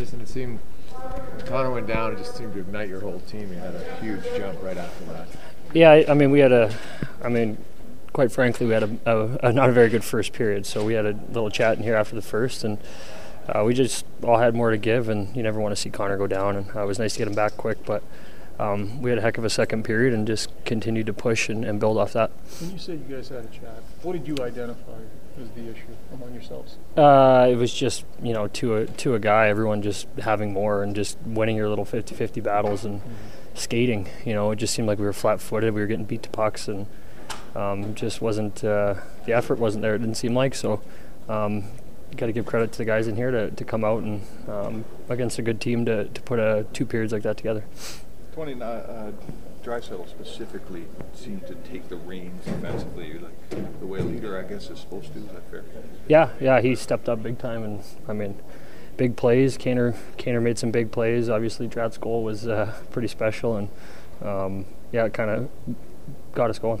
Listen, it seemed Connor went down, it just seemed to ignite your whole team. You had a huge jump right after that. Yeah, I, I mean, we had a, I mean, quite frankly, we had a, a, a, not a very good first period. So we had a little chat in here after the first, and uh, we just all had more to give. And you never want to see Connor go down. And uh, it was nice to get him back quick, but um, we had a heck of a second period and just continued to push and, and build off that. When you said you guys had a chat, what did you identify as the issue among yourselves? Uh, it was just you know to a to a guy, everyone just having more and just winning your little 50-50 battles and mm-hmm. skating. You know, it just seemed like we were flat-footed. We were getting beat to pucks and um, just wasn't uh, the effort wasn't there. It didn't seem like so. Um, Got to give credit to the guys in here to, to come out and um, against a good team to, to put a two periods like that together. 29, uh, specifically seemed to take the reins defensively, like the way a leader, I guess, is supposed to. Is that fair? Yeah, yeah, he stepped up big time, and I mean, big plays. Kaner, Kaner made some big plays. Obviously, Drai's goal was uh, pretty special, and um, yeah, it kind of got us going.